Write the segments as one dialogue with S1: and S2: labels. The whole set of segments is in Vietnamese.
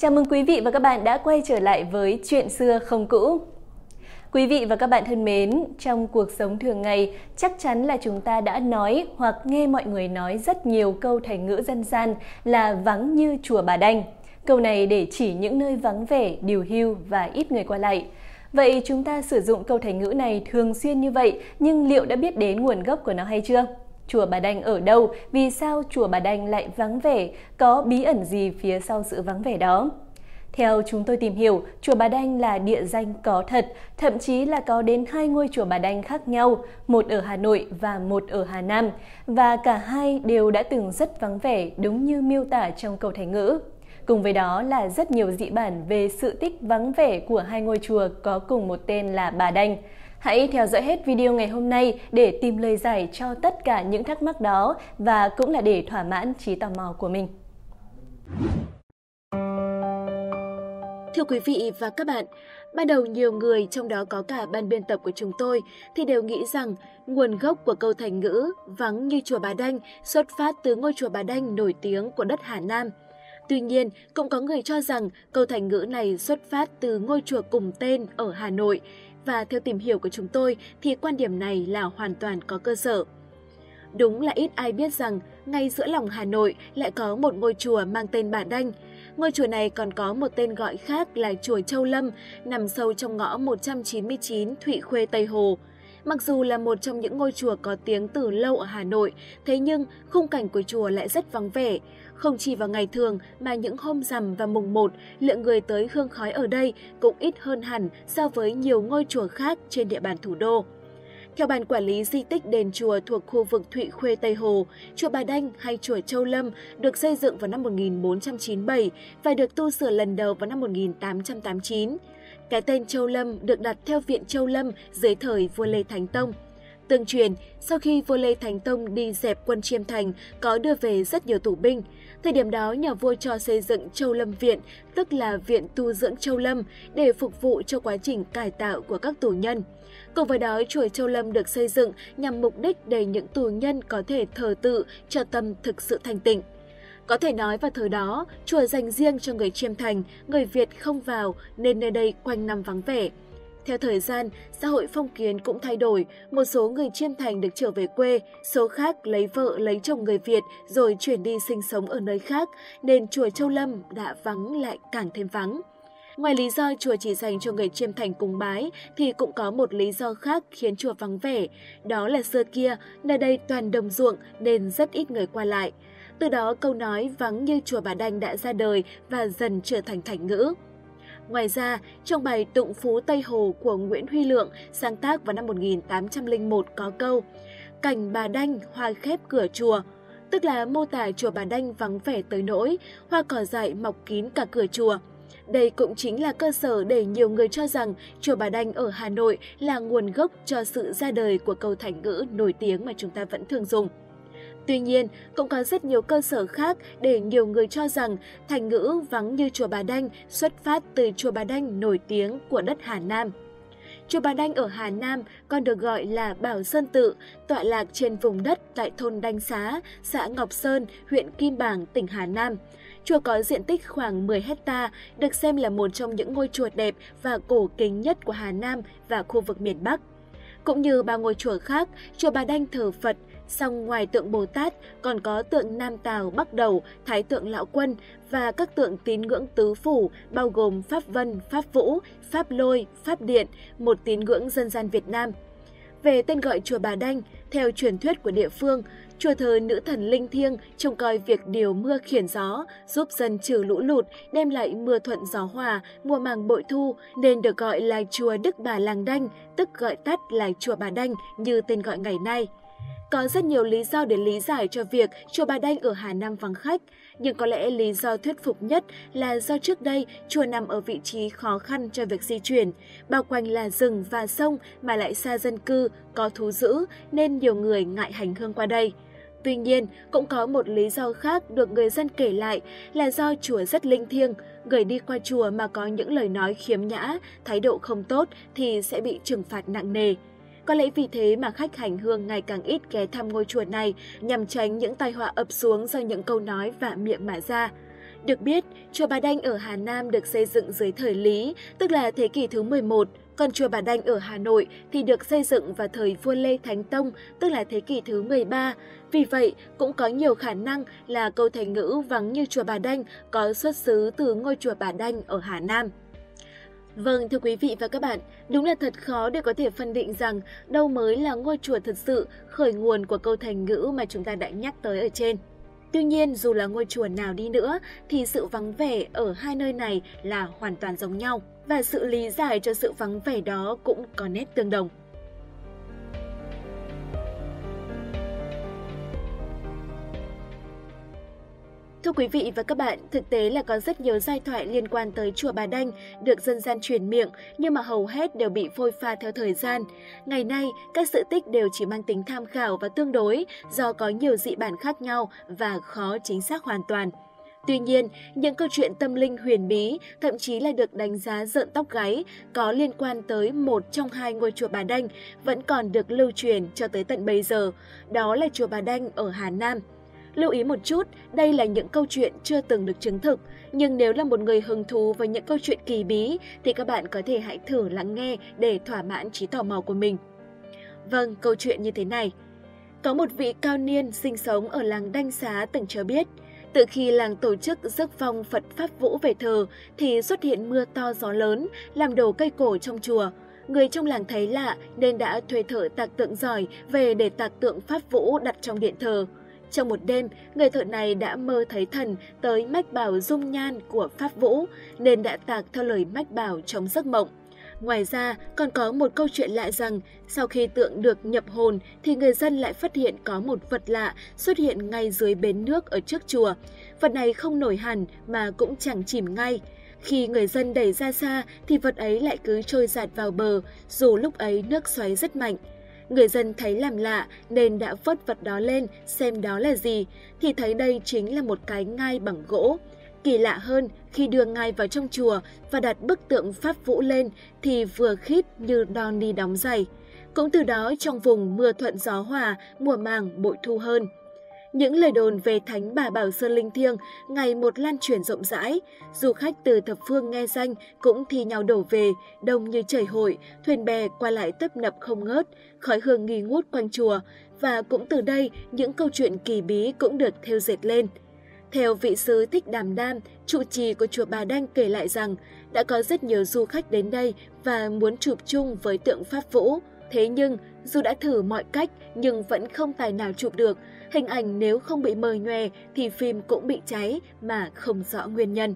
S1: Chào mừng quý vị và các bạn đã quay trở lại với Chuyện xưa không cũ. Quý vị và các bạn thân mến, trong cuộc sống thường ngày, chắc chắn là chúng ta đã nói hoặc nghe mọi người nói rất nhiều câu thành ngữ dân gian là vắng như chùa Bà Đanh. Câu này để chỉ những nơi vắng vẻ, điều hưu và ít người qua lại. Vậy chúng ta sử dụng câu thành ngữ này thường xuyên như vậy, nhưng liệu đã biết đến nguồn gốc của nó hay chưa? Chùa Bà Đanh ở đâu? Vì sao chùa Bà Đanh lại vắng vẻ? Có bí ẩn gì phía sau sự vắng vẻ đó? Theo chúng tôi tìm hiểu, chùa Bà Đanh là địa danh có thật, thậm chí là có đến hai ngôi chùa Bà Đanh khác nhau, một ở Hà Nội và một ở Hà Nam, và cả hai đều đã từng rất vắng vẻ đúng như miêu tả trong câu thành ngữ. Cùng với đó là rất nhiều dị bản về sự tích vắng vẻ của hai ngôi chùa có cùng một tên là Bà Đanh. Hãy theo dõi hết video ngày hôm nay để tìm lời giải cho tất cả những thắc mắc đó và cũng là để thỏa mãn trí tò mò của mình.
S2: Thưa quý vị và các bạn, ban đầu nhiều người, trong đó có cả ban biên tập của chúng tôi, thì đều nghĩ rằng nguồn gốc của câu thành ngữ vắng như chùa Bà Đanh xuất phát từ ngôi chùa Bà Đanh nổi tiếng của đất Hà Nam. Tuy nhiên, cũng có người cho rằng câu thành ngữ này xuất phát từ ngôi chùa cùng tên ở Hà Nội, và theo tìm hiểu của chúng tôi thì quan điểm này là hoàn toàn có cơ sở. Đúng là ít ai biết rằng ngay giữa lòng Hà Nội lại có một ngôi chùa mang tên Bà Đanh. Ngôi chùa này còn có một tên gọi khác là chùa Châu Lâm, nằm sâu trong ngõ 199 Thụy Khuê Tây Hồ. Mặc dù là một trong những ngôi chùa có tiếng từ lâu ở Hà Nội, thế nhưng khung cảnh của chùa lại rất vắng vẻ. Không chỉ vào ngày thường mà những hôm rằm và mùng 1, lượng người tới hương khói ở đây cũng ít hơn hẳn so với nhiều ngôi chùa khác trên địa bàn thủ đô. Theo Ban Quản lý Di tích Đền Chùa thuộc khu vực Thụy Khuê Tây Hồ, Chùa Bà Đanh hay Chùa Châu Lâm được xây dựng vào năm 1497 và được tu sửa lần đầu vào năm 1889. Cái tên Châu Lâm được đặt theo viện Châu Lâm dưới thời vua Lê Thánh Tông. Tương truyền, sau khi vua Lê Thánh Tông đi dẹp quân Chiêm Thành, có đưa về rất nhiều tù binh. Thời điểm đó, nhà vua cho xây dựng Châu Lâm Viện, tức là Viện Tu dưỡng Châu Lâm, để phục vụ cho quá trình cải tạo của các tù nhân. Cùng với đó, chùa Châu Lâm được xây dựng nhằm mục đích để những tù nhân có thể thờ tự cho tâm thực sự thanh tịnh. Có thể nói vào thời đó, chùa dành riêng cho người chiêm thành, người Việt không vào nên nơi đây quanh năm vắng vẻ. Theo thời gian, xã hội phong kiến cũng thay đổi, một số người chiêm thành được trở về quê, số khác lấy vợ lấy chồng người Việt rồi chuyển đi sinh sống ở nơi khác, nên chùa Châu Lâm đã vắng lại càng thêm vắng. Ngoài lý do chùa chỉ dành cho người chiêm thành cúng bái thì cũng có một lý do khác khiến chùa vắng vẻ, đó là xưa kia nơi đây toàn đồng ruộng nên rất ít người qua lại. Từ đó câu nói vắng như chùa Bà Đanh đã ra đời và dần trở thành thành ngữ. Ngoài ra, trong bài Tụng Phú Tây Hồ của Nguyễn Huy Lượng sáng tác vào năm 1801 có câu Cảnh bà đanh hoa khép cửa chùa, tức là mô tả chùa bà đanh vắng vẻ tới nỗi, hoa cỏ dại mọc kín cả cửa chùa. Đây cũng chính là cơ sở để nhiều người cho rằng chùa Bà Đanh ở Hà Nội là nguồn gốc cho sự ra đời của câu thành ngữ nổi tiếng mà chúng ta vẫn thường dùng. Tuy nhiên, cũng có rất nhiều cơ sở khác để nhiều người cho rằng thành ngữ vắng như chùa Bà Đanh xuất phát từ chùa Bà Đanh nổi tiếng của đất Hà Nam. Chùa Bà Đanh ở Hà Nam còn được gọi là Bảo Sơn Tự, tọa lạc trên vùng đất tại thôn Đanh Xá, xã Ngọc Sơn, huyện Kim Bảng, tỉnh Hà Nam. Chùa có diện tích khoảng 10 hecta, được xem là một trong những ngôi chùa đẹp và cổ kính nhất của Hà Nam và khu vực miền Bắc. Cũng như ba ngôi chùa khác, chùa Bà Đanh thờ Phật, song ngoài tượng Bồ Tát còn có tượng Nam Tào Bắc Đầu, Thái tượng Lão Quân và các tượng tín ngưỡng tứ phủ bao gồm Pháp Vân, Pháp Vũ, Pháp Lôi, Pháp Điện, một tín ngưỡng dân gian Việt Nam. Về tên gọi chùa Bà Đanh, theo truyền thuyết của địa phương, chùa thờ nữ thần linh thiêng trông coi việc điều mưa khiển gió, giúp dân trừ lũ lụt, đem lại mưa thuận gió hòa, mùa màng bội thu, nên được gọi là chùa Đức Bà Làng Đanh, tức gọi tắt là chùa Bà Đanh như tên gọi ngày nay. Có rất nhiều lý do để lý giải cho việc chùa Bà Đanh ở Hà Nam vắng khách, nhưng có lẽ lý do thuyết phục nhất là do trước đây chùa nằm ở vị trí khó khăn cho việc di chuyển, bao quanh là rừng và sông mà lại xa dân cư, có thú dữ nên nhiều người ngại hành hương qua đây. Tuy nhiên, cũng có một lý do khác được người dân kể lại là do chùa rất linh thiêng, người đi qua chùa mà có những lời nói khiếm nhã, thái độ không tốt thì sẽ bị trừng phạt nặng nề. Có lẽ vì thế mà khách hành hương ngày càng ít ghé thăm ngôi chùa này nhằm tránh những tai họa ập xuống do những câu nói và miệng mà ra. Được biết, chùa Bà Đanh ở Hà Nam được xây dựng dưới thời Lý, tức là thế kỷ thứ 11, còn chùa Bà Đanh ở Hà Nội thì được xây dựng vào thời vua Lê Thánh Tông, tức là thế kỷ thứ 13. Vì vậy, cũng có nhiều khả năng là câu thành ngữ vắng như chùa Bà Đanh có xuất xứ từ ngôi chùa Bà Đanh ở Hà Nam. Vâng, thưa quý vị và các bạn, đúng là thật khó để có thể phân định rằng đâu mới là ngôi chùa thật sự khởi nguồn của câu thành ngữ mà chúng ta đã nhắc tới ở trên. Tuy nhiên, dù là ngôi chùa nào đi nữa, thì sự vắng vẻ ở hai nơi này là hoàn toàn giống nhau, và sự lý giải cho sự vắng vẻ đó cũng có nét tương đồng. Thưa quý vị và các bạn, thực tế là có rất nhiều giai thoại liên quan tới chùa Bà Đanh được dân gian truyền miệng nhưng mà hầu hết đều bị phôi pha theo thời gian. Ngày nay, các sự tích đều chỉ mang tính tham khảo và tương đối do có nhiều dị bản khác nhau và khó chính xác hoàn toàn. Tuy nhiên, những câu chuyện tâm linh huyền bí, thậm chí là được đánh giá rợn tóc gáy, có liên quan tới một trong hai ngôi chùa Bà Đanh vẫn còn được lưu truyền cho tới tận bây giờ, đó là chùa Bà Đanh ở Hà Nam. Lưu ý một chút, đây là những câu chuyện chưa từng được chứng thực, nhưng nếu là một người hứng thú với những câu chuyện kỳ bí thì các bạn có thể hãy thử lắng nghe để thỏa mãn trí tò mò của mình. Vâng, câu chuyện như thế này. Có một vị cao niên sinh sống ở làng Đanh Xá từng cho biết, từ khi làng tổ chức rước vong Phật Pháp Vũ về thờ thì xuất hiện mưa to gió lớn, làm đổ cây cổ trong chùa. Người trong làng thấy lạ nên đã thuê thợ tạc tượng giỏi về để tạc tượng Pháp Vũ đặt trong điện thờ. Trong một đêm, người thợ này đã mơ thấy thần tới mách bảo dung nhan của Pháp Vũ, nên đã tạc theo lời mách bảo trong giấc mộng. Ngoài ra, còn có một câu chuyện lạ rằng, sau khi tượng được nhập hồn thì người dân lại phát hiện có một vật lạ xuất hiện ngay dưới bến nước ở trước chùa. Vật này không nổi hẳn mà cũng chẳng chìm ngay. Khi người dân đẩy ra xa thì vật ấy lại cứ trôi giạt vào bờ, dù lúc ấy nước xoáy rất mạnh. Người dân thấy làm lạ nên đã vớt vật đó lên xem đó là gì, thì thấy đây chính là một cái ngai bằng gỗ. Kỳ lạ hơn, khi đưa ngai vào trong chùa và đặt bức tượng Pháp Vũ lên thì vừa khít như đòn đi đóng giày. Cũng từ đó trong vùng mưa thuận gió hòa, mùa màng bội thu hơn. Những lời đồn về Thánh Bà Bảo Sơn Linh Thiêng ngày một lan truyền rộng rãi. Du khách từ thập phương nghe danh cũng thi nhau đổ về, đông như chảy hội, thuyền bè qua lại tấp nập không ngớt, khói hương nghi ngút quanh chùa. Và cũng từ đây, những câu chuyện kỳ bí cũng được theo dệt lên. Theo vị sứ Thích Đàm Đam, trụ trì của chùa Bà Đanh kể lại rằng đã có rất nhiều du khách đến đây và muốn chụp chung với tượng Pháp Vũ. Thế nhưng, dù đã thử mọi cách nhưng vẫn không tài nào chụp được. Hình ảnh nếu không bị mờ nhòe thì phim cũng bị cháy mà không rõ nguyên nhân.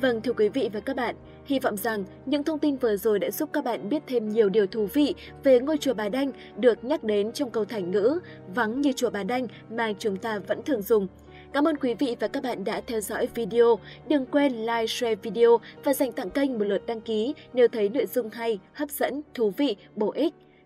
S2: Vâng thưa quý vị và các bạn, hy vọng rằng những thông tin vừa rồi đã giúp các bạn biết thêm nhiều điều thú vị về ngôi chùa Bà Đanh được nhắc đến trong câu thành ngữ vắng như chùa Bà Đanh mà chúng ta vẫn thường dùng. Cảm ơn quý vị và các bạn đã theo dõi video. Đừng quên like, share video và dành tặng kênh một lượt đăng ký nếu thấy nội dung hay, hấp dẫn, thú vị, bổ ích.